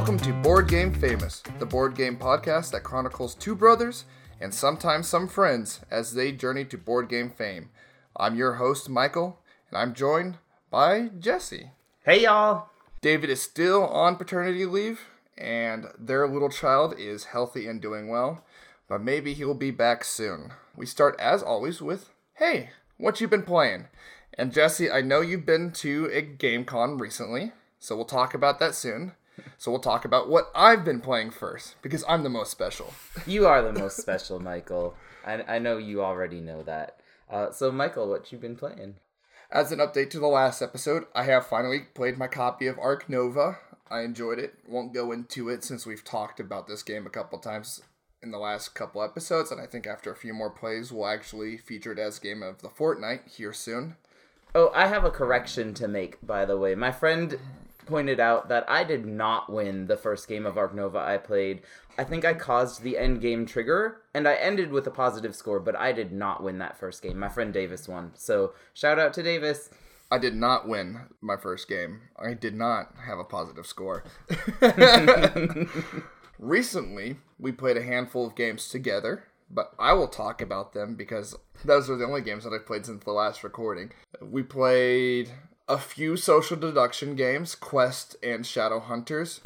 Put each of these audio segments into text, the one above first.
Welcome to Board Game Famous, the board game podcast that chronicles two brothers and sometimes some friends as they journey to board game fame. I'm your host, Michael, and I'm joined by Jesse. Hey y'all! David is still on paternity leave, and their little child is healthy and doing well, but maybe he'll be back soon. We start, as always, with Hey, what you been playing? And Jesse, I know you've been to a game con recently, so we'll talk about that soon. So we'll talk about what I've been playing first, because I'm the most special. You are the most special, Michael. I, I know you already know that. Uh, so, Michael, what you been playing? As an update to the last episode, I have finally played my copy of Ark Nova. I enjoyed it. Won't go into it since we've talked about this game a couple times in the last couple episodes, and I think after a few more plays, we'll actually feature it as game of the fortnight here soon. Oh, I have a correction to make, by the way. My friend pointed out that I did not win the first game of Ark Nova I played. I think I caused the end game trigger, and I ended with a positive score, but I did not win that first game. My friend Davis won. So, shout out to Davis. I did not win my first game. I did not have a positive score. Recently, we played a handful of games together, but I will talk about them because those are the only games that I've played since the last recording. We played a few social deduction games, Quest and Shadow Hunters,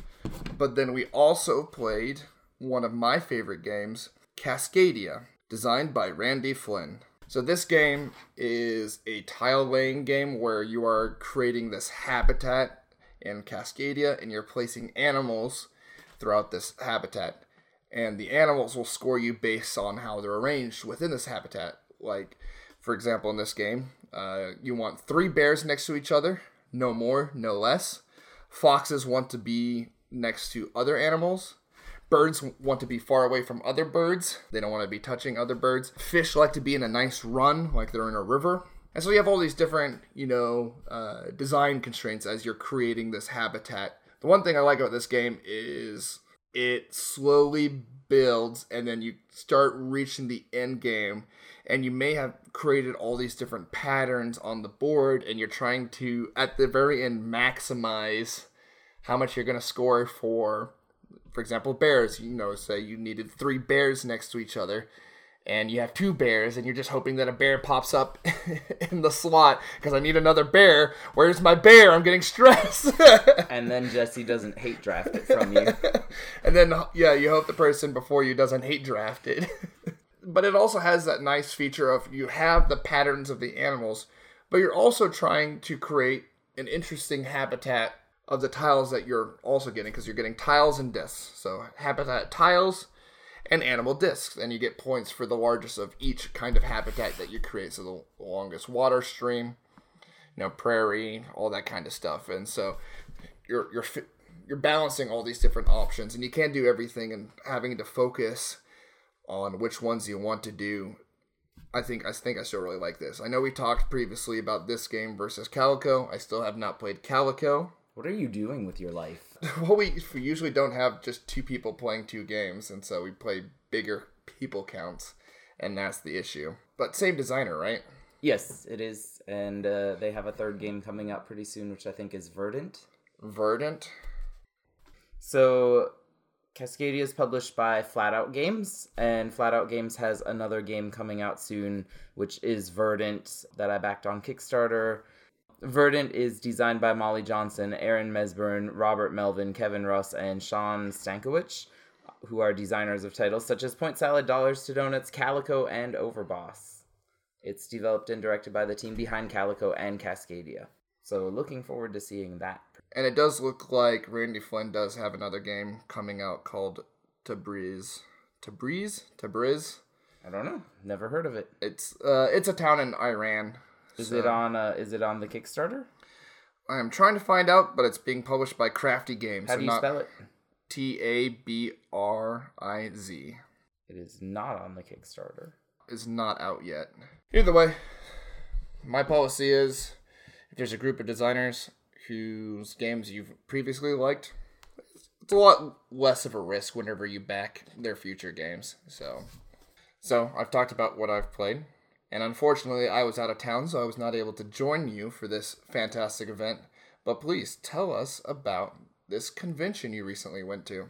but then we also played one of my favorite games, Cascadia, designed by Randy Flynn. So this game is a tile laying game where you are creating this habitat in Cascadia and you're placing animals throughout this habitat. And the animals will score you based on how they're arranged within this habitat. Like, for example, in this game, uh, you want three bears next to each other, no more, no less. Foxes want to be next to other animals. Birds want to be far away from other birds. They don't want to be touching other birds. Fish like to be in a nice run, like they're in a river. And so you have all these different, you know, uh, design constraints as you're creating this habitat. The one thing I like about this game is it slowly builds and then you start reaching the end game and you may have created all these different patterns on the board and you're trying to at the very end maximize how much you're going to score for for example bears you know say you needed three bears next to each other and you have two bears and you're just hoping that a bear pops up in the slot because I need another bear. Where's my bear? I'm getting stressed. and then Jesse doesn't hate draft it from you. and then yeah, you hope the person before you doesn't hate draft it. But it also has that nice feature of you have the patterns of the animals, but you're also trying to create an interesting habitat of the tiles that you're also getting because you're getting tiles and discs. So habitat tiles and animal discs, and you get points for the largest of each kind of habitat that you create. So the longest water stream, you know, prairie, all that kind of stuff, and so you're you're you're balancing all these different options, and you can't do everything, and having to focus on which ones you want to do. I think I think I still really like this. I know we talked previously about this game versus Calico. I still have not played Calico. What are you doing with your life? well, we, we usually don't have just two people playing two games, and so we play bigger people counts, and that's the issue. But same designer, right? Yes, it is, and uh, they have a third game coming out pretty soon, which I think is Verdant. Verdant. So, Cascadia is published by Flatout Games, and Flatout Games has another game coming out soon, which is Verdant that I backed on Kickstarter. Verdant is designed by Molly Johnson, Aaron Mesburne, Robert Melvin, Kevin Russ, and Shawn Stankewich, who are designers of titles such as Point Salad, Dollars to Donuts, Calico, and Overboss. It's developed and directed by the team behind Calico and Cascadia. So looking forward to seeing that. And it does look like Randy Flynn does have another game coming out called Tabriz. Tabriz? Tabriz? I don't know. Never heard of it. It's uh, it's a town in Iran is so, it on? Uh, is it on the Kickstarter? I am trying to find out, but it's being published by Crafty Games. How do you spell it? T A B R I Z. It is not on the Kickstarter. Is not out yet. Either way, my policy is if there's a group of designers whose games you've previously liked, it's a lot less of a risk whenever you back their future games. So, so I've talked about what I've played. And unfortunately, I was out of town, so I was not able to join you for this fantastic event. But please tell us about this convention you recently went to.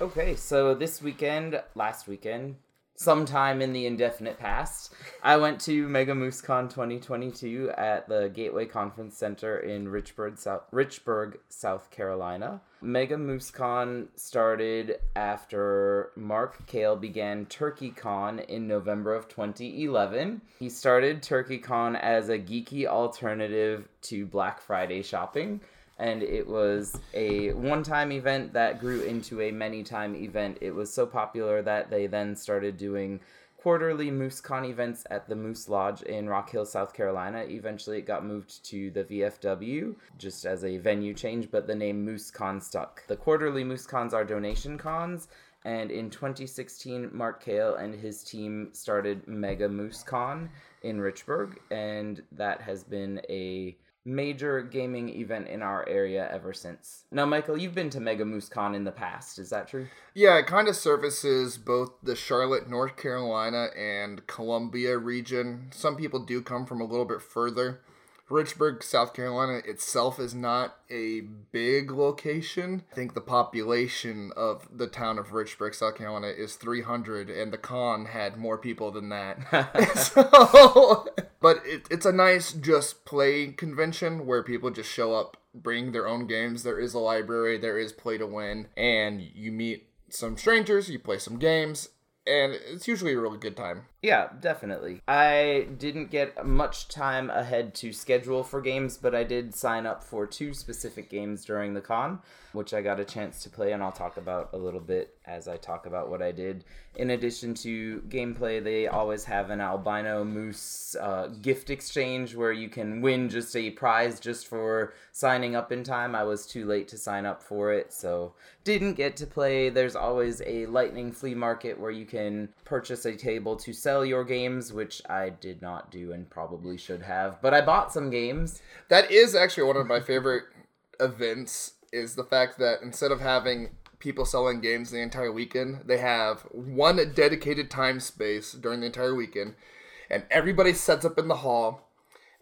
Okay, so this weekend, last weekend, sometime in the indefinite past, I went to Mega MooseCon 2022 at the Gateway Conference Center in Richburg, South, Richburg, South Carolina. Mega MooseCon started after Mark Kale began TurkeyCon in November of 2011. He started TurkeyCon as a geeky alternative to Black Friday shopping and it was a one-time event that grew into a many-time event. It was so popular that they then started doing quarterly MooseCon events at the Moose Lodge in Rock Hill, South Carolina. Eventually, it got moved to the VFW just as a venue change, but the name MooseCon stuck. The quarterly MooseCons are donation cons. And in 2016, Mark Kale and his team started Mega MooseCon in Richburg, and that has been a major gaming event in our area ever since. Now, Michael, you've been to Mega Moose Con in the past, is that true? Yeah, it kind of services both the Charlotte, North Carolina, and Columbia region. Some people do come from a little bit further. Richburg, South Carolina itself is not a big location. I think the population of the town of Richburg, South Carolina is 300, and the con had more people than that. so, but it, it's a nice just play convention where people just show up, bring their own games. There is a library, there is play to win, and you meet some strangers, you play some games, and it's usually a really good time. Yeah, definitely. I didn't get much time ahead to schedule for games, but I did sign up for two specific games during the con, which I got a chance to play, and I'll talk about a little bit as I talk about what I did. In addition to gameplay, they always have an albino moose uh, gift exchange where you can win just a prize just for signing up in time. I was too late to sign up for it, so didn't get to play. There's always a lightning flea market where you can purchase a table to sell your games, which I did not do and probably should have, but I bought some games. That is actually one of my favorite events is the fact that instead of having people selling games the entire weekend, they have one dedicated time space during the entire weekend and everybody sets up in the hall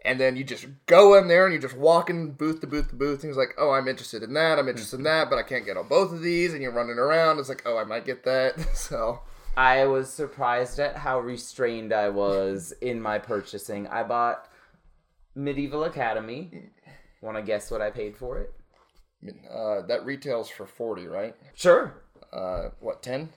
and then you just go in there and you just walk in booth to booth to booth. Things like, oh, I'm interested in that. I'm interested in that, but I can't get on both of these. And you're running around. It's like, oh, I might get that. So I was surprised at how restrained I was in my purchasing. I bought Medieval Academy. Want to guess what I paid for it? uh, that retails for forty, right? Sure. Uh, what ten?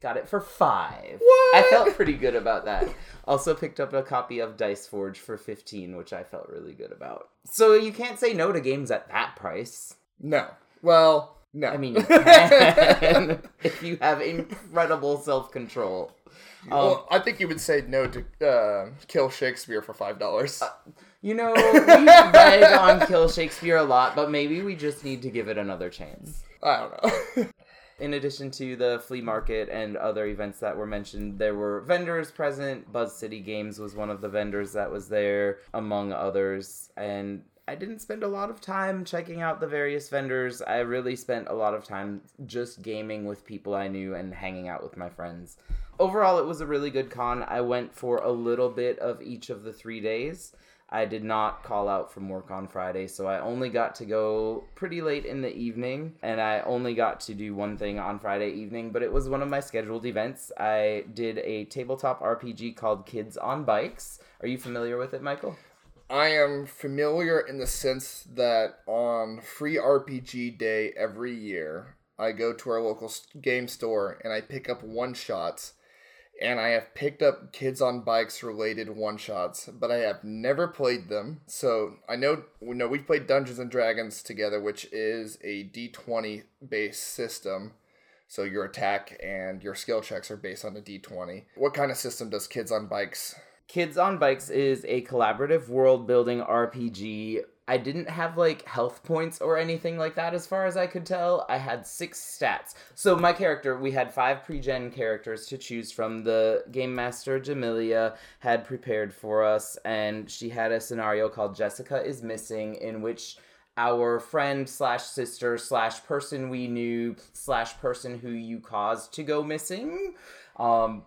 Got it for five. What? I felt pretty good about that. Also picked up a copy of Dice Forge for fifteen, which I felt really good about. So you can't say no to games at that price. No. Well, no. I mean, you can if you have incredible self control. well, I think you would say no to uh, Kill Shakespeare for five dollars. You know, we rag on Kill Shakespeare a lot, but maybe we just need to give it another chance. I don't know. In addition to the flea market and other events that were mentioned, there were vendors present. Buzz City Games was one of the vendors that was there, among others. And I didn't spend a lot of time checking out the various vendors. I really spent a lot of time just gaming with people I knew and hanging out with my friends. Overall, it was a really good con. I went for a little bit of each of the three days. I did not call out from work on Friday, so I only got to go pretty late in the evening, and I only got to do one thing on Friday evening, but it was one of my scheduled events. I did a tabletop RPG called Kids on Bikes. Are you familiar with it, Michael? I am familiar in the sense that on free RPG day every year, I go to our local game store and I pick up one shots. And I have picked up kids on bikes related one shots, but I have never played them. So I know we know we've played Dungeons and Dragons together, which is a D twenty based system. So your attack and your skill checks are based on a D twenty. What kind of system does Kids on Bikes Kids on Bikes is a collaborative world building RPG. I didn't have like health points or anything like that as far as I could tell. I had six stats. So, my character, we had five pre gen characters to choose from. The Game Master, Jamilia, had prepared for us, and she had a scenario called Jessica is Missing, in which our friend slash sister slash person we knew slash person who you caused to go missing um,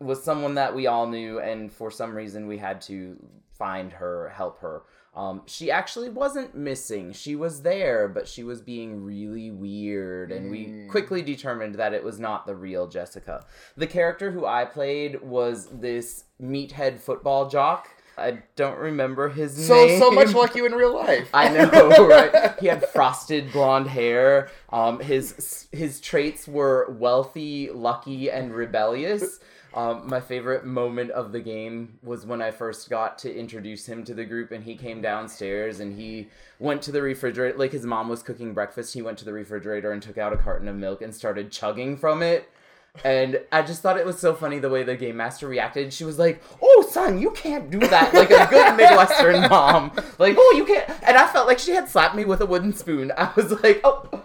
was someone that we all knew, and for some reason we had to find her, help her. Um, she actually wasn't missing. She was there, but she was being really weird, and we quickly determined that it was not the real Jessica. The character who I played was this meathead football jock. I don't remember his So name. so much like you in real life. I know, right? He had frosted blonde hair. Um, his his traits were wealthy, lucky, and rebellious. Um, my favorite moment of the game was when I first got to introduce him to the group, and he came downstairs and he went to the refrigerator. Like his mom was cooking breakfast, he went to the refrigerator and took out a carton of milk and started chugging from it. And I just thought it was so funny the way the game master reacted. She was like, "Oh, son, you can't do that." Like a good Midwestern mom. Like, "Oh, you can't." And I felt like she had slapped me with a wooden spoon. I was like, "Oh,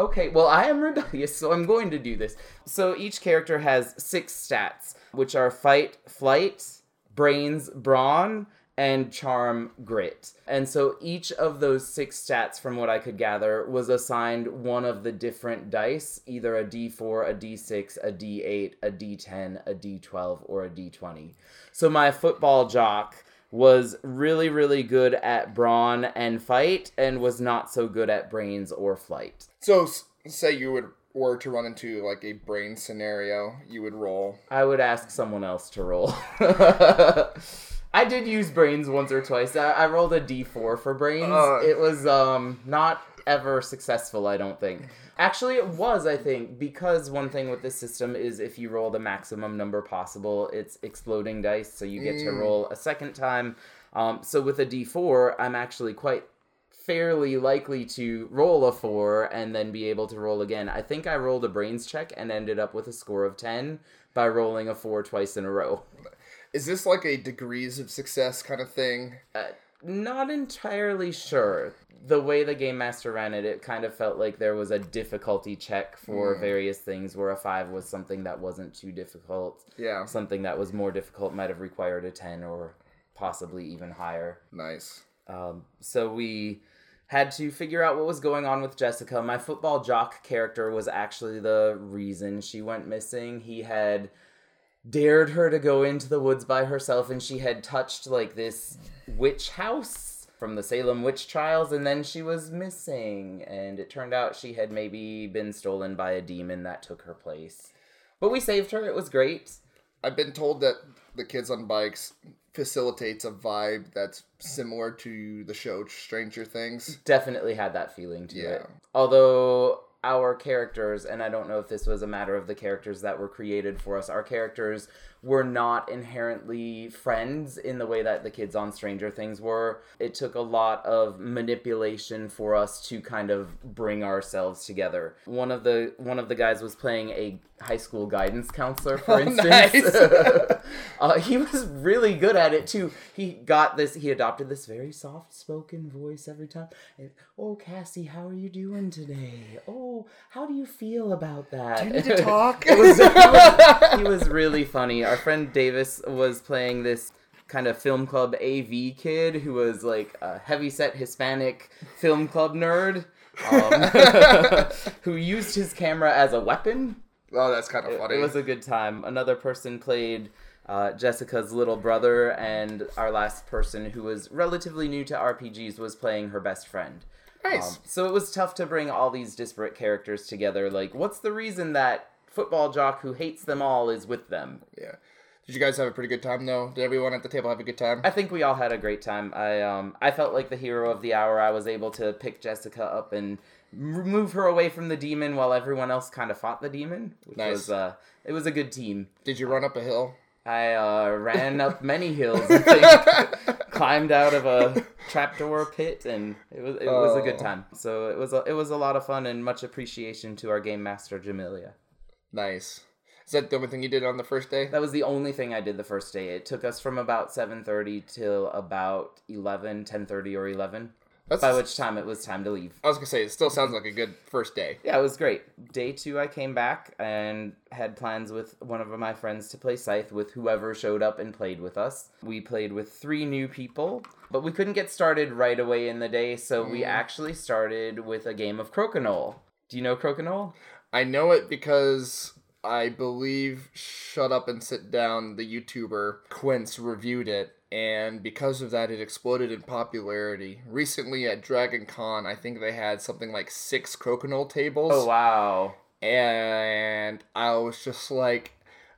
okay. Well, I am rebellious, so I'm going to do this." So each character has six stats, which are fight, flight, brains, brawn, and charm grit. And so each of those six stats, from what I could gather, was assigned one of the different dice either a d4, a d6, a d8, a d10, a d12, or a d20. So my football jock was really, really good at brawn and fight, and was not so good at brains or flight. So say you would were to run into like a brain scenario, you would roll. I would ask someone else to roll. I did use brains once or twice. I, I rolled a d4 for brains. Uh. it was um not ever successful, I don't think. Actually, it was, I think, because one thing with this system is if you roll the maximum number possible, it's exploding dice, so you get to roll a second time. Um, so with a d4, I'm actually quite fairly likely to roll a four and then be able to roll again. I think I rolled a brains check and ended up with a score of 10 by rolling a four twice in a row. Is this like a degrees of success kind of thing? Uh, not entirely sure. The way the game master ran it, it kind of felt like there was a difficulty check for various things, where a five was something that wasn't too difficult. Yeah. Something that was more difficult might have required a 10 or possibly even higher. Nice. Um, so we had to figure out what was going on with Jessica. My football jock character was actually the reason she went missing. He had dared her to go into the woods by herself, and she had touched like this witch house from the Salem witch trials, and then she was missing. And it turned out she had maybe been stolen by a demon that took her place. But we saved her. It was great. I've been told that the kids on bikes facilitates a vibe that's similar to the show Stranger Things. definitely had that feeling to Yeah. it. Although our characters, and I don't know if this was a matter of the characters that were created for us, our characters were not inherently friends in the way that the kids on Stranger Things were. It took a lot of manipulation for us to kind of bring ourselves together. One of the one of the guys was playing a high school guidance counselor, for instance. nice. uh, he was really good at it too. He got this. He adopted this very soft-spoken voice every time. And, oh, Cassie, how are you doing today? Oh, how do you feel about that? Do You need to talk. it was, he, was, he was really funny. Our friend Davis was playing this kind of film club AV kid who was like a heavyset Hispanic film club nerd. Um, who used his camera as a weapon oh, that's kind of funny. it was a good time. Another person played uh, Jessica's little brother, and our last person, who was relatively new to RPGs, was playing her best friend. nice. Um, so it was tough to bring all these disparate characters together. Like, what's the reason that football jock who hates them all is with them? yeah. Did you guys have a pretty good time though? Did everyone at the table have a good time? I think we all had a great time. I um I felt like the hero of the hour. I was able to pick Jessica up and move her away from the demon while everyone else kind of fought the demon. Which Nice. was uh it was a good team. Did you run up a hill? I uh, ran up many hills, I think, climbed out of a trapdoor pit, and it was it was a good Oh. time. So it was a, it was a lot of fun and much appreciation to our game master Jamilia. Nice. Is that the only thing you did on the first day? That was the only thing I did the first day. It took us from about seven thirty till about 11, 10.30 or eleven. That's, By which time it was time to leave. I was gonna say it still sounds like a good first day. Yeah, it was great. Day two, I came back and had plans with one of my friends to play Scythe with whoever showed up and played with us. We played with three new people, but we couldn't get started right away in the day, so we mm. actually started with a game of Crokinole. Do you know Crokinole? I know it because I believe Shut Up and Sit Down, the YouTuber Quinns, reviewed it, and because of that, it exploded in popularity. Recently at Dragon Con, I think they had something like six Crokinole tables. Oh wow. And I was just like,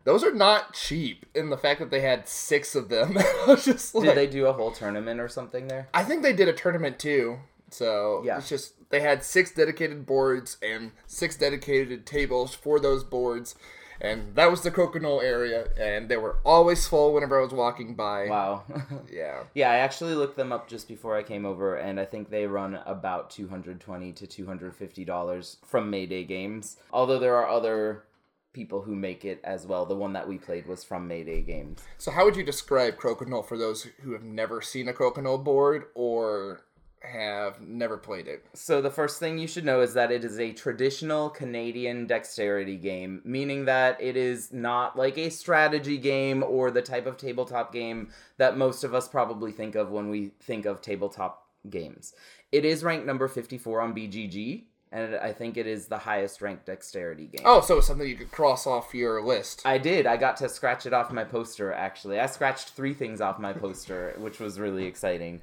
those are not cheap. In the fact that they had six of them, I was just like, Did they do a whole tournament or something there? I think they did a tournament too. So Yeah. it's just they had six dedicated boards and six dedicated tables for those boards, and that was the Crokinole area, and they were always full whenever I was walking by. Wow. Yeah. yeah, I actually looked them up just before I came over, and I think they run about two hundred twenty to two hundred fifty dollars from Mayday Games. Although there are other people who make it as well. The one that we played was from Mayday Games. So how would you describe Crokinole for those who have never seen a Crokinole board or have never played it? So the first thing you should know is that it is a traditional Canadian dexterity game, meaning that it is not like a strategy game or the type of tabletop game that most of us probably think of when we think of tabletop games. It is ranked number 54 on BGG, and I think it is the highest ranked dexterity game. Oh, so it's something you could cross off your list. I did. I got to scratch it off my poster, actually. I scratched three things off my poster, which was really exciting.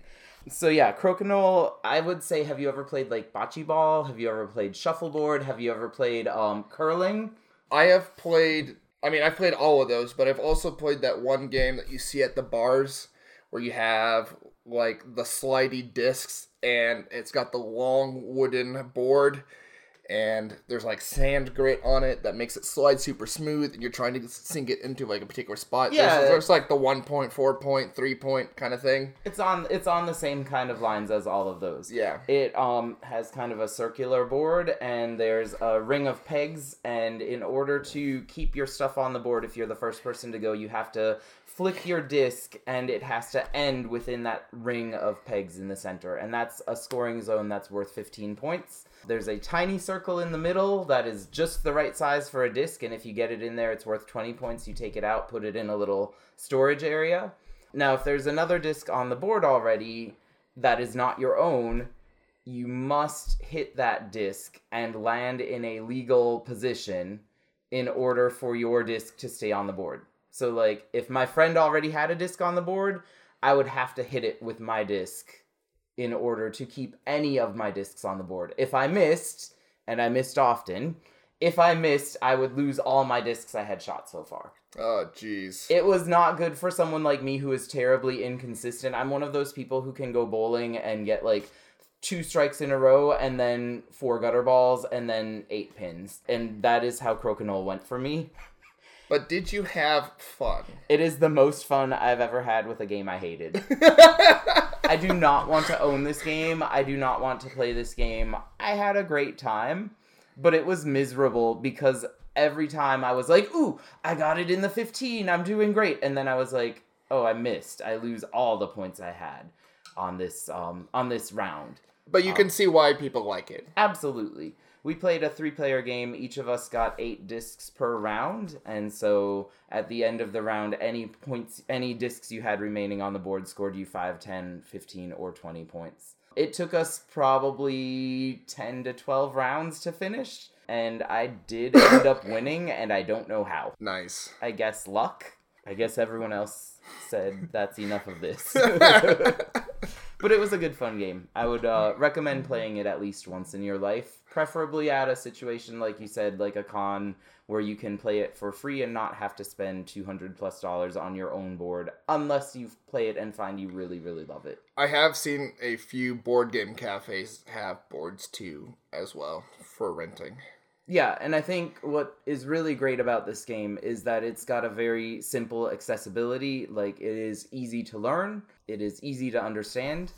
So, yeah, Crokinole, I would say, have you ever played, like, bocce ball? Have you ever played shuffleboard? Have you ever played um, curling? I have played. I mean, I've played all of those, but I've also played that one game that you see at the bars where you have like the slidey discs and it's got the long wooden board and there's like sand grit on it that makes it slide super smooth and you're trying to sink it into like a particular spot. Yeah. There's, there's like the one point, four point, three point kind of thing. It's on it's on the same kind of lines as all of those. Yeah. It um has kind of a circular board and there's a ring of pegs and in order to keep your stuff on the board if you're the first person to go you have to flick your disc and it has to end within that ring of pegs in the center and that's a scoring zone that's worth 15 points. There's a tiny circle in the middle that is just the right size for a disc and if you get it in there it's worth 20 points. You take it out, put it in a little storage area. Now if there's another disc on the board already that is not your own, you must hit that disc and land in a legal position in order for your disc to stay on the board. So, like, if my friend already had a disc on the board, I would have to hit it with my disc in order to keep any of my discs on the board. If I missed, and I missed often, if I missed, I would lose all my discs I had shot so far. Oh, jeez. It was not good for someone like me who is terribly inconsistent. I'm one of those people who can go bowling and get like two strikes in a row and then four gutter balls and then eight pins. And that is how Crokinole went for me. But did you have fun? It is the most fun I've ever had with a game I hated. I do not want to own this game. I do not want to play this game. I had a great time, but it was miserable because every time I was like, ooh, I got it in the 15. I'm doing great. And then I was like, oh, I missed. I lose all the points I had on this um on this round. But you can see why people like it. Absolutely. We played a three player game. Each of us got eight discs per round. And so at the end of the round, any points, any discs you had remaining on the board scored you 5, 10, 15, or 20 points. It took us probably 10 to 12 rounds to finish. And I did end up winning, and I don't know how. Nice. I guess luck. I guess everyone else said that's enough of this. but it was a good fun game. I would uh, recommend playing it at least once in your life, preferably at a situation like you said, like a con where you can play it for free and not have to spend 200 plus dollars on your own board unless you play it and find you really really love it. I have seen a few board game cafes have boards too, as well, for renting. Yeah, and I think what is really great about this game is that it's got a very simple accessibility. Like, it is easy to learn, it is easy to understand,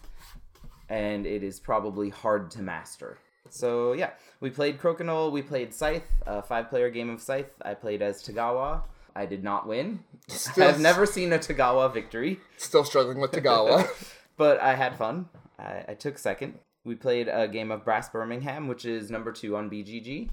and it is probably hard to master. So, yeah, we played Crokinole, we played Scythe, a five player game of Scythe. I played as Togawa. I did not win. Still, I've never seen a Togawa victory, still struggling with Togawa. but I had fun. I, I took second. We played a game of Brass Birmingham, which is number two on BGG.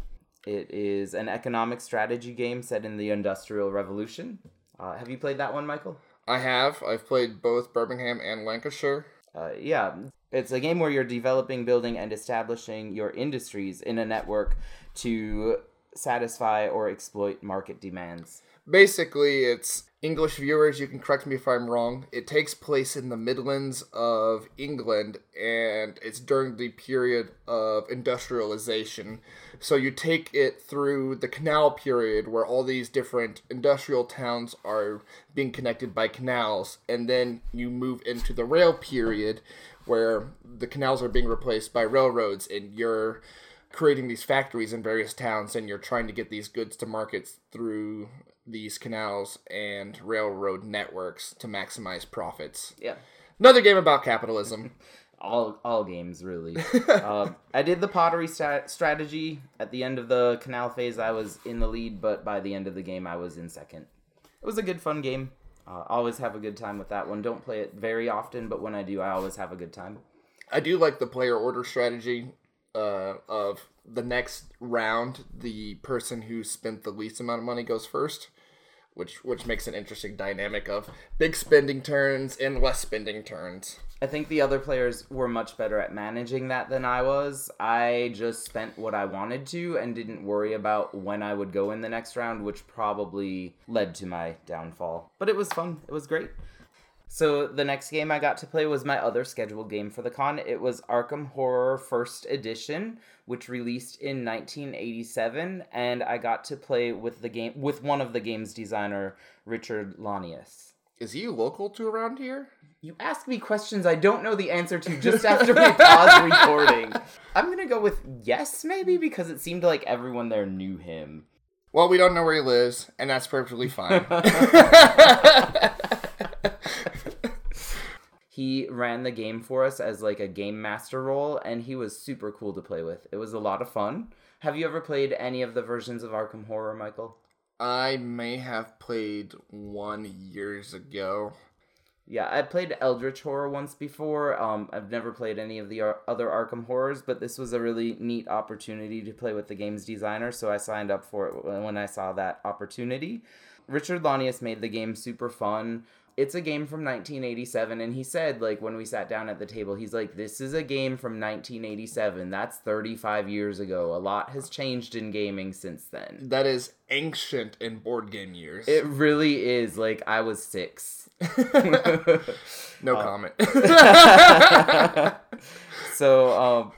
It is an economic strategy game set in the Industrial Revolution. Uh, have you played that one, Michael? I have. I've played both Birmingham and Lancashire. Uh, yeah, it's a game where you're developing, building, and establishing your industries in a network to satisfy or exploit market demands. Basically, it's English viewers, you can correct me if I'm wrong. It takes place in the Midlands of England and it's during the period of industrialization. So you take it through the canal period where all these different industrial towns are being connected by canals, and then you move into the rail period where the canals are being replaced by railroads and you're creating these factories in various towns and you're trying to get these goods to markets through these canals and railroad networks to maximize profits. Yeah. Another game about capitalism. all all games really. uh, I did the pottery stat- strategy at the end of the canal phase. I was in the lead, but by the end of the game, I was in second. It was a good, fun game. Uh, always have a good time with that one. Don't play it very often, but when I do, I always have a good time. I do like the player order strategy uh, of the next round. The person who spent the least amount of money goes first, which which makes an interesting dynamic of big spending turns and less spending turns. I think the other players were much better at managing that than I was. I just spent what I wanted to and didn't worry about when I would go in the next round, which probably led to my downfall. But it was fun. It was great. So the next game I got to play was my other scheduled game for the con. It was Arkham Horror First Edition, which released in 1987, and I got to play with the game with one of the game's designer, Richard Launius. Is he local to around here? You ask me questions I don't know the answer to just after we pause recording. I'm gonna go with yes, maybe, because it seemed like everyone there knew him. Well, we don't know where he lives, and that's perfectly fine. he ran the game for us as like a game master role, and he was super cool to play with. It was a lot of fun. Have you ever played any of the versions of Arkham Horror, Michael? I may have played one years ago. Yeah, I played Eldritch Horror once before. Um, I've never played any of the ar- other Arkham horrors, but this was a really neat opportunity to play with the game's designer, so I signed up for it when I saw that opportunity. Richard Launius made the game super fun. It's a game from 1987, and he said, like, when we sat down at the table, he's like, This is a game from 1987. That's 35 years ago. A lot has changed in gaming since then. That is ancient in board game years. It really is. Like, I was six. no comment. so um,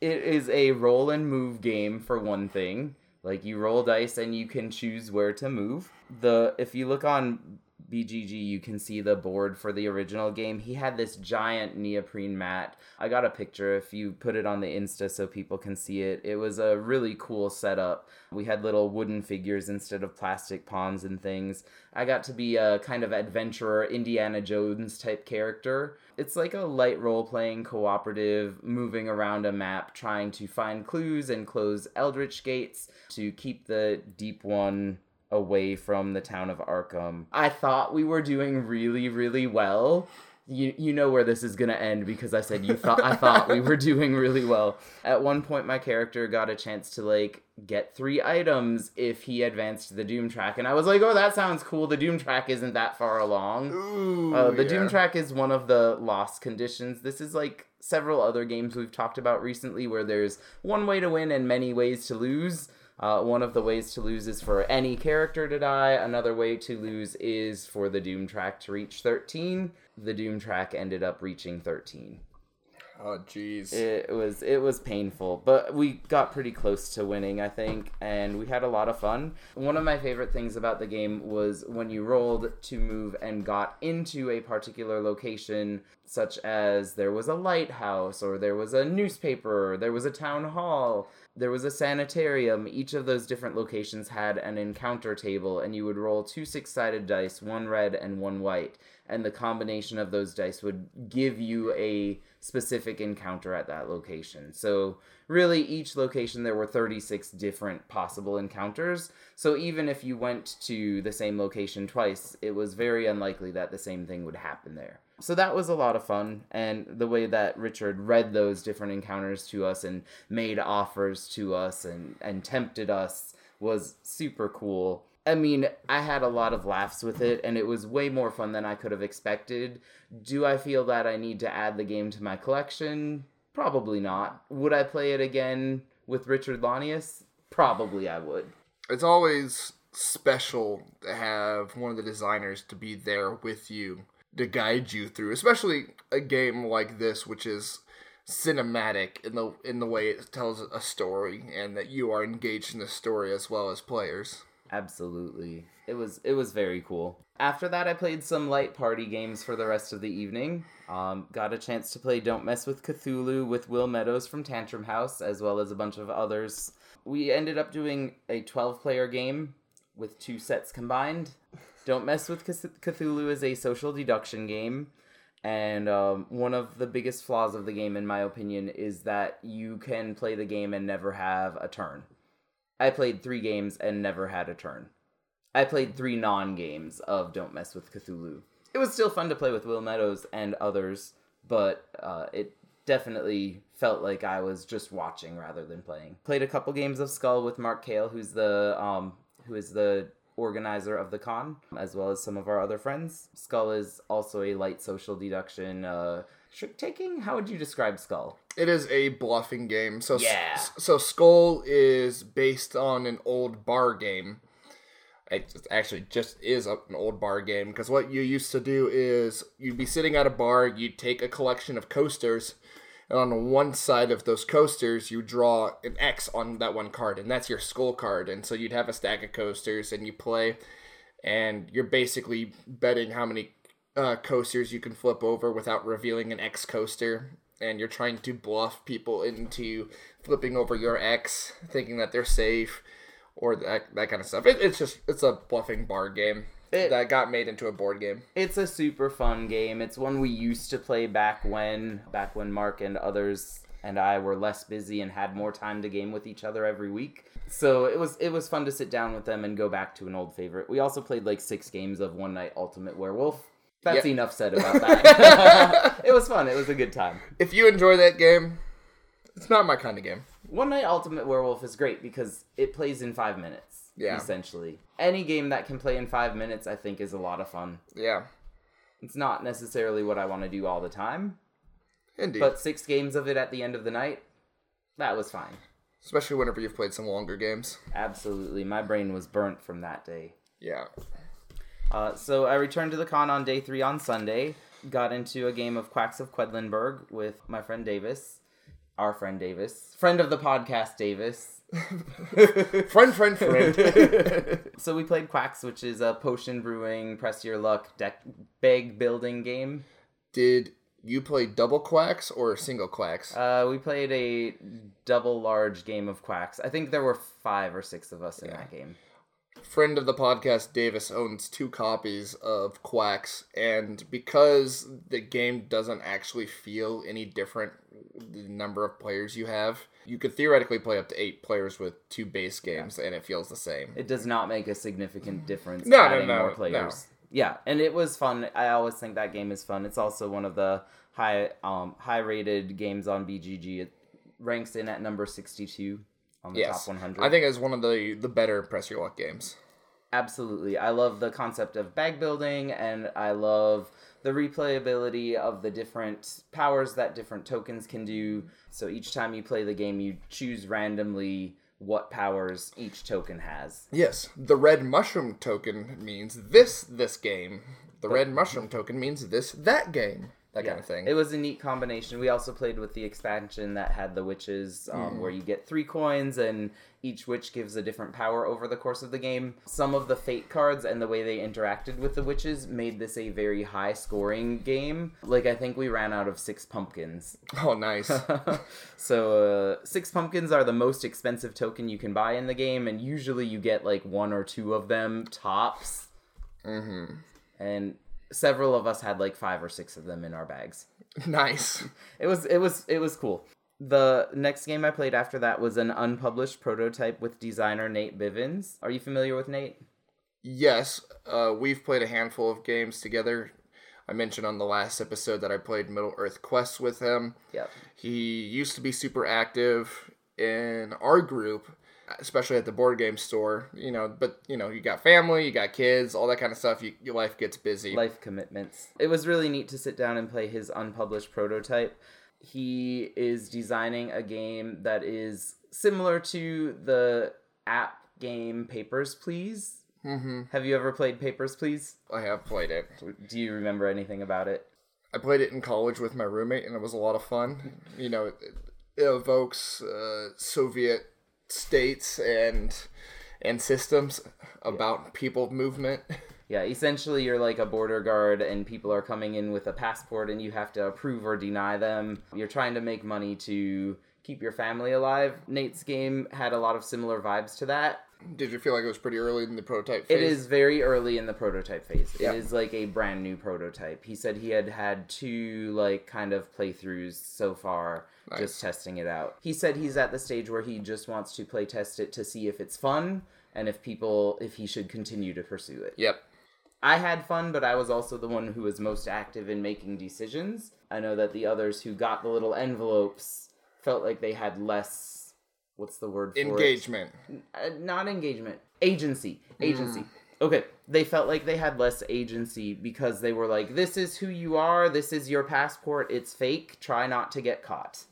it is a roll and move game for one thing. Like you roll dice and you can choose where to move. The if you look on BGG, you can see the board for the original game. He had this giant neoprene mat. I got a picture if you put it on the Insta so people can see it. It was a really cool setup. We had little wooden figures instead of plastic pawns and things. I got to be a kind of adventurer, Indiana Jones type character. It's like a light role playing cooperative, moving around a map, trying to find clues and close eldritch gates to keep the deep one away from the town of Arkham. I thought we were doing really, really well. You, you know where this is gonna end because I said you thought I thought we were doing really well. At one point, my character got a chance to like get three items if he advanced the Doom track, and I was like, "Oh, that sounds cool." The Doom track isn't that far along. Ooh, Uh, the yeah. Doom track is one of the lost conditions. This is like several other games we've talked about recently where there's one way to win and many ways to lose. Uh, one of the ways to lose is for any character to die. Another way to lose is for the Doom track to reach 13. The Doom track ended up reaching 13. Oh, jeez. It was it was painful, but we got pretty close to winning, I think, and we had a lot of fun. One of my favorite things about the game was when you rolled to move and got into a particular location, such as there was a lighthouse or there was a newspaper, or there was a town hall, there was a sanitarium. Each of those different locations had an encounter table, and you would roll two six-sided dice, one red and one white, and the combination of those dice would give you a specific encounter at that location. So, really, each location there were 36 different possible encounters. So, even if you went to the same location twice, it was very unlikely that the same thing would happen there. So, that was a lot of fun. And the way that Richard read those different encounters to us and made offers to us and, and tempted us was super cool. I mean, I had a lot of laughs with it, and it was way more fun than I could have expected. Do I feel that I need to add the game to my collection? Probably not. Would I play it again with Richard Launius? probably I would. It's always special to have one of the designers to be there with you to guide you through, especially a game like this, which is cinematic in the in the way it tells a story and that you are engaged in the story as well as players. Absolutely. It was it was very cool. After that I played some light party games for the rest of the evening. Um, got a chance to play Don't Mess with Cthulhu with Will Meadows from Tantrum House as well as a bunch of others. We ended up doing a 12 player game with two sets combined. Don't Mess with Cthulhu is a social deduction game and um, one of the biggest flaws of the game, in my opinion, is that you can play the game and never have a turn. I played three games and never had a turn. I played three non games of Don't Mess with Cthulhu. It was still fun to play with Will Meadows and others, but uh, it definitely felt like I was just watching rather than playing. Played a couple games of Skull with Mark Kale, who's the um, who is the organizer of the con, as well as some of our other friends. Skull is also a light social deduction uh, trick taking. How would you describe Skull? It is a bluffing game. So Yeah. so Skull is based on an old bar game. It actually just is an old bar game because what you used to do is you'd be sitting at a bar, you'd take a collection of coasters, and on one side of those coasters you draw an X on that one card, and that's your skull card. And so you'd have a stack of coasters, and you play, and you're basically betting how many uh, coasters you can flip over without revealing an X coaster, and you're trying to bluff people into flipping over your X, thinking that they're safe, or that that kind of stuff. It, it's just it's a bluffing bar game It- that got made into a board game. It's a super fun game. It's one we used to play back when back when Mark and others and I were less busy and had more time to game with each other every week. So it was it was fun to sit down with them and go back to an old favorite. We also played like six games of One Night Ultimate Werewolf. That's Yeah. enough said about that. it was fun. It was a good time. If you enjoy that game, it's not my kind of game. One Night Ultimate Werewolf is great because it plays in five minutes. Yeah. Essentially. Any game that can play in five minutes, I think, is a lot of fun. Yeah, It's not necessarily what I want to do all the time, indeed. but six games of it at the end of the night, that was fine. Especially whenever you've played some longer games. Absolutely. My brain was burnt from that day. Yeah. Uh, so I returned to the con on day three on Sunday. Got into a game of Quacks of Quedlinburg with my friend Davis, our friend Davis, friend of the podcast Davis. Friend, friend, friend. so we played Quacks, which is a potion brewing, press your luck deck bag building game. Did you play double quacks or single quacks? Uh, we played a double large game of Quacks. I think there were five or six of us in that game. Friend of the podcast, Davis, owns two copies of Quacks, and because the game doesn't actually feel any different, the number of players you have, you could theoretically play up to eight players with two base games, and it feels the same. It does not make a significant difference No, no, adding no, more no. players. Yeah, and it was fun. I always think that game is fun. It's also one of the high um high rated games on BGG. It ranks in at number 62 on the yes, top 100. I think it's one of the the better press your luck games. Absolutely. I love the concept of bag building and I love the replayability of the different powers that different tokens can do. So each time you play the game, you choose randomly what powers each token has. Yes, the red mushroom token means this this game. The red mushroom token means this that game. That kind of thing. It was a neat combination. We also played with the expansion that had the witches, um, Hmm. where you get three coins and each witch gives a different power over the course of the game. Some of the fate cards and the way they interacted with the witches made this a very high scoring game. Like, I think we ran out of six pumpkins. oh, nice. so, uh, six pumpkins are the most expensive token you can buy in the game, and usually you get like one or two of them tops. Mm-hmm. And several of us had like five or six of them in our bags. Nice. It was it was it was cool. The next game I played after that was an unpublished prototype with designer Nate Bivens. Are you familiar with Nate? Yes, uh, we've played a handful of games together. I mentioned on the last episode that I played Middle Earth Quests with him. Yep. He used to be super active in our group, especially at the board game store. You know, but you know, you got family, you got kids, all that kind of stuff. You, your life gets busy. Life commitments. It was really neat to sit down and play his unpublished prototype. He is designing a game that is similar to the app game Papers, Please. Mm-hmm. Have you ever played Papers, Please? I have played it. Do you remember anything about it? I played it in college with my roommate, and it was a lot of fun. You know, it, it evokes uh, Soviet states and and systems about people movement. Yeah, essentially you're like a border guard and people are coming in with a passport and you have to approve or deny them. You're trying to make money to keep your family alive. Nate's game had a lot of similar vibes to that. Did you feel like it was pretty early in the prototype phase? It is very early in the prototype phase. Yeah. It is like a brand new prototype. He said he had had two like kind of playthroughs so far Nice. just testing it out. He said he's at the stage where he just wants to play test it to see if it's fun and if people if he should continue to pursue it. Yep. I had fun, but I was also the one who was most active in making decisions. I know that the others who got the little envelopes felt like they had less. What's the word for it? Engagement. Uh, not engagement. Agency. Agency. Okay. They felt like they had less agency because they were like, this is who you are. This is your passport. It's fake. Try not to get caught.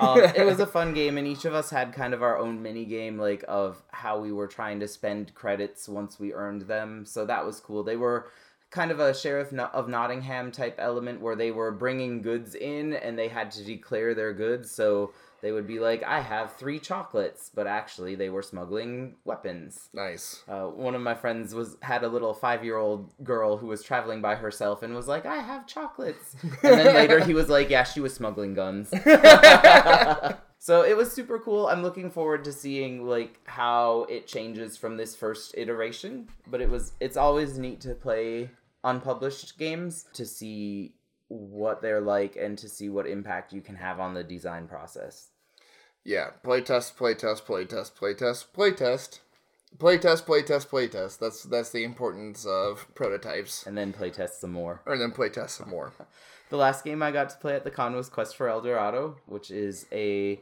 um, it was a fun game, and each of us had kind of our own mini game, like of how we were trying to spend credits once we earned them. So that was cool. They were kind of a sheriff No- of Nottingham type element where they were bringing goods in and they had to declare their goods. So they would be like, "I have three chocolates," but actually they were smuggling weapons. Nice. Uh, one of my friends was had a little five year old girl who was traveling by herself and was like, "I have chocolates," and then later he was like, "Yeah, she was smuggling guns." so it was super cool. I'm looking forward to seeing like how it changes from this first iteration. But it was it's always neat to play unpublished games to see what they're like and to see what impact you can have on the design process. Yeah. Playtest, playtest, playtest, playtest, playtest. Playtest, playtest, playtest. That's that's the importance of prototypes. And then playtest some more. Or then playtest some more. The last game I got to play at the con was Quest for El Dorado, which is a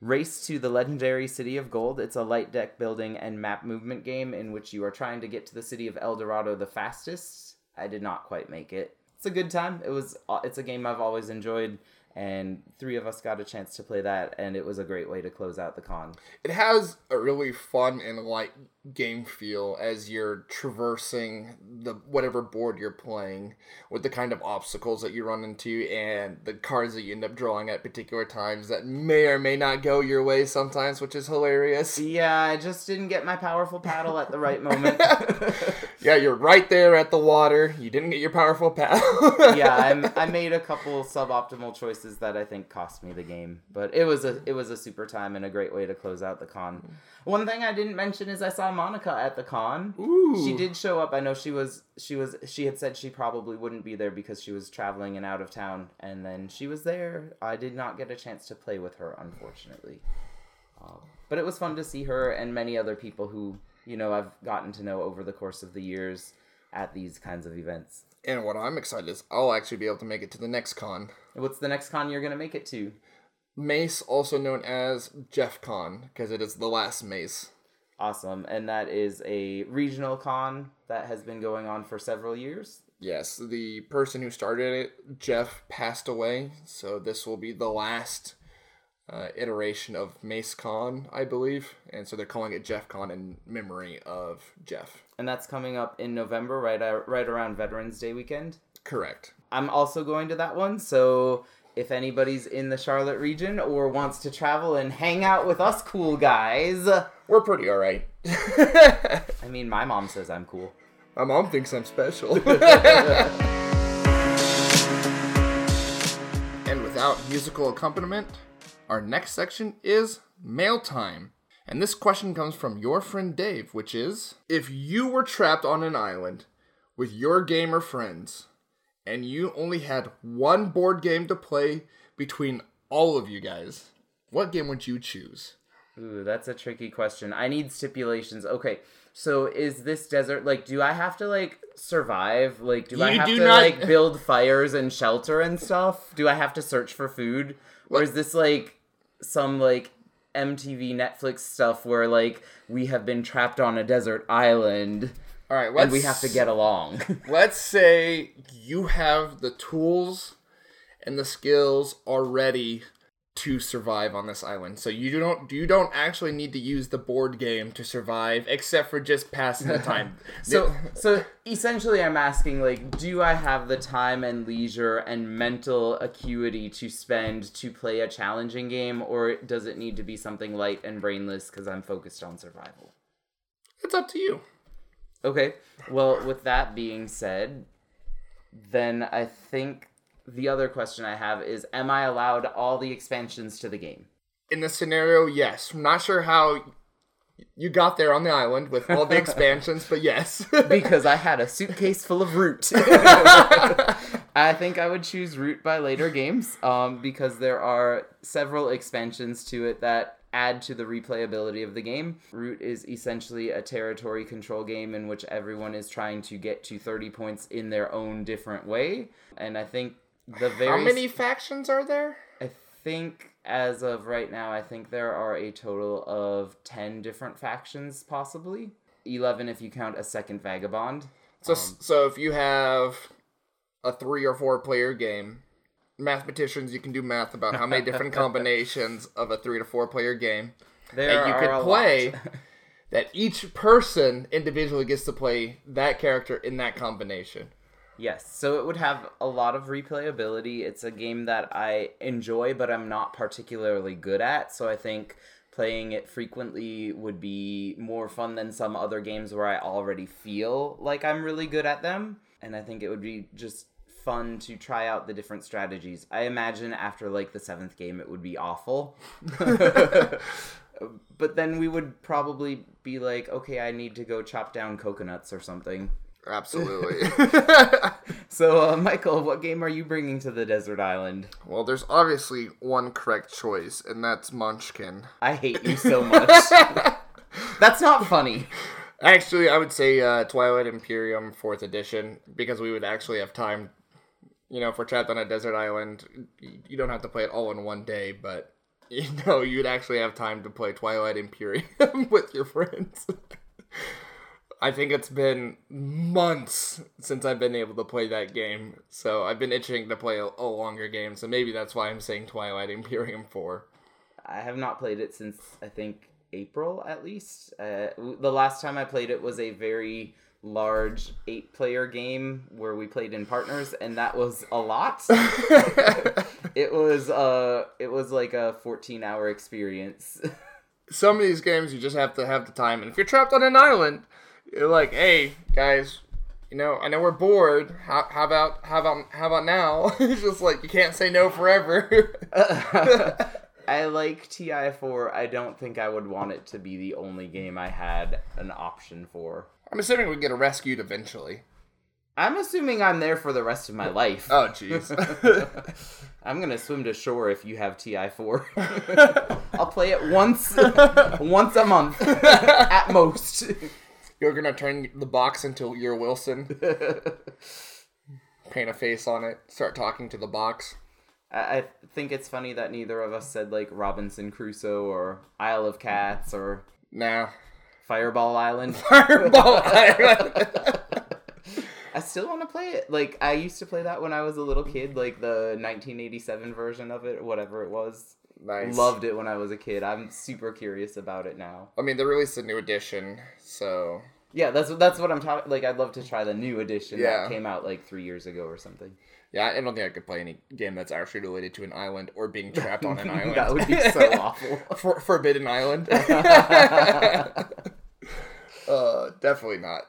race to the legendary city of gold. It's a light deck building and map movement game in which you are trying to get to the city of El Dorado the fastest. I did not quite make it. It's a good time. It was uh, it's a game I've always enjoyed and three of us got a chance to play that and it was a great way to close out the con. It has a really fun and light game feel as you're traversing the whatever board you're playing with the kind of obstacles that you run into and the cards that you end up drawing at particular times that may or may not go your way sometimes, which is hilarious. Yeah, I just didn't get my powerful paddle at the right moment. Yeah, you're right there at the water. You didn't get your powerful paddle. yeah, I'm, I made a couple suboptimal choices that I think cost me the game, but it was a it was a super time and a great way to close out the con. One thing I didn't mention is I saw Monica at the con. Ooh. She did show up. I know she was she was she had said she probably wouldn't be there because she was traveling and out of town, and then she was there. I did not get a chance to play with her, unfortunately. Um, but it was fun to see her and many other people who you know I've gotten to know over the course of the years at these kinds of events. And what I'm excited is I'll actually be able to make it to the next con. What's the next con you're gonna make it to? Mace, also known as Jeff Con, because it is the last Mace. Awesome, and that is a regional con that has been going on for several years. Yes, the person who started it, Jeff, passed away, so this will be the last uh, iteration of Mace Con, I believe, and so they're calling it Jeff Con in memory of Jeff. And that's coming up in November, right uh, right around Veterans Day weekend. Correct. I'm also going to that one, so if anybody's in the Charlotte region or wants to travel and hang out with us cool guys, We're pretty alright. I mean, my mom says I'm cool. My mom thinks I'm special. and without musical accompaniment, our next section is mail time. And this question comes from your friend Dave, which is If you were trapped on an island with your gamer friends and you only had one board game to play between all of you guys, what game would you choose? Ooh, that's a tricky question. I need stipulations. Okay, so is this desert like? Do I have to like survive? Like, do I have do to not- like build fires and shelter and stuff? Do I have to search for food, or is this like some like MTV Netflix stuff where like we have been trapped on a desert island All right, and we have to get along? let's say you have the tools and the skills already to survive on this island. So you don't you don't actually need to use the board game to survive, except for just passing the time. So, so essentially, I'm asking, like, do I have the time and leisure and mental acuity to spend to play a challenging game, or does it need to be something light and brainless because I'm focused on survival? it's up to you. Okay. Well, with that being said, then I think the other question I have is Am I allowed all the expansions to the game? In this scenario, yes. I'm not sure how you got there on the island with all the expansions, but yes. Because I had a suitcase full of Root. I think I would choose Root by Leder Games um, because there are several expansions to it that add to the replayability of the game. Root is essentially a territory control game in which everyone is trying to get to 30 points in their own different way. And I think the very how many factions are there? I think as of right now, I think there are a total of 10 different factions, possibly. 11 if you count a second vagabond. So, um, so if you have a three or four player game, mathematicians, you can do math about how many different combinations of a three to four player game There that you could play. that each person individually gets to play that character in that combination. Yes, so it would have a lot of replayability. It's a game that I enjoy, but I'm not particularly good at. So I think playing it frequently would be more fun than some other games where I already feel like I'm really good at them. And I think it would be just fun to try out the different strategies. I imagine after like the seventh game, it would be awful. but then we would probably be like, okay, I need to go chop down coconuts or something. Absolutely. So, uh, Michael, what game are you bringing to the desert island? well, there's obviously one correct choice, and that's Munchkin. I hate you so much. That's not funny. Actually, I would say uh, Twilight Imperium 4th edition, because we would actually have time. You know, if we're trapped on a desert island, you don't have to play it all in one day, but you know, you'd actually have time to play Twilight Imperium with your friends. I think it's been months since I've been able to play that game, so I've been itching to play a, a longer game, so maybe that's why I'm saying Twilight Imperium 4. I have not played it since I think April at least. Uh, the last time I played it was a very large eight player game where we played in partners and that was a lot it was uh it was like a 14 hour experience some of these games you just have to have the time and if you're trapped on an island you're like hey guys you know i know we're bored how, how about how about how about now it's just like you can't say no forever I like TI4. I don't think I would want it to be the only game I had an option for. i'm assuming we get rescued eventually I'm assuming I'm there for the rest of my life. oh jeez I'm gonna swim to shore if you have TI4. I'll play it once, once a month at most. You're gonna turn the box into your wilson paint a face on it start talking to the box I I think it's funny that neither of us said like Robinson Crusoe or Isle of Cats or nah Fireball Island. Fireball Island. I still want to play it. Like I used to play that when I was a little kid, like the 1987 version of it or whatever it was. Nice Loved it when I was a kid. I'm super curious about it now. i mean they released a new edition so Yeah, that's that's what I'm talking. Like I'd love to try the new edition Yeah. that came out like three years ago or something. Yeah, I don't think I could play any game that's actually related to an island or being trapped on an island. that would be so awful. For, Forbidden Island. uh, definitely not.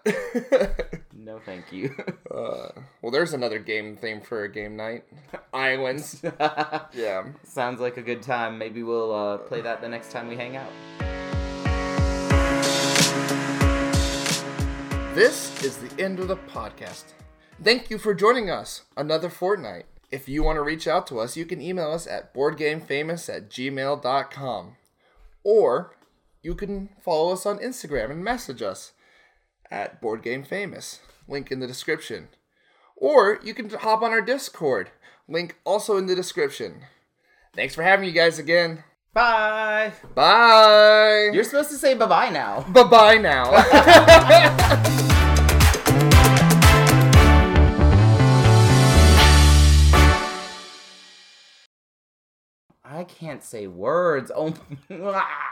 No, thank you. uh, well, there's another game theme for a game night. Islands. Yeah. Sounds like a good time. Maybe we'll uh, play that the next time we hang out. This is the end of the podcast. Thank you for joining us another fortnight. If you want to reach out to us, you can email us at boardgamefamous at gmail.com. Or you can follow us on Instagram and message us at boardgamefamous. Link in the description. Or you can hop on our Discord. Link also in the description. Thanks for having you guys again. Bye. Bye. You're supposed to say bye bye now. Bye bye now. I I can't say words. Oh, ah.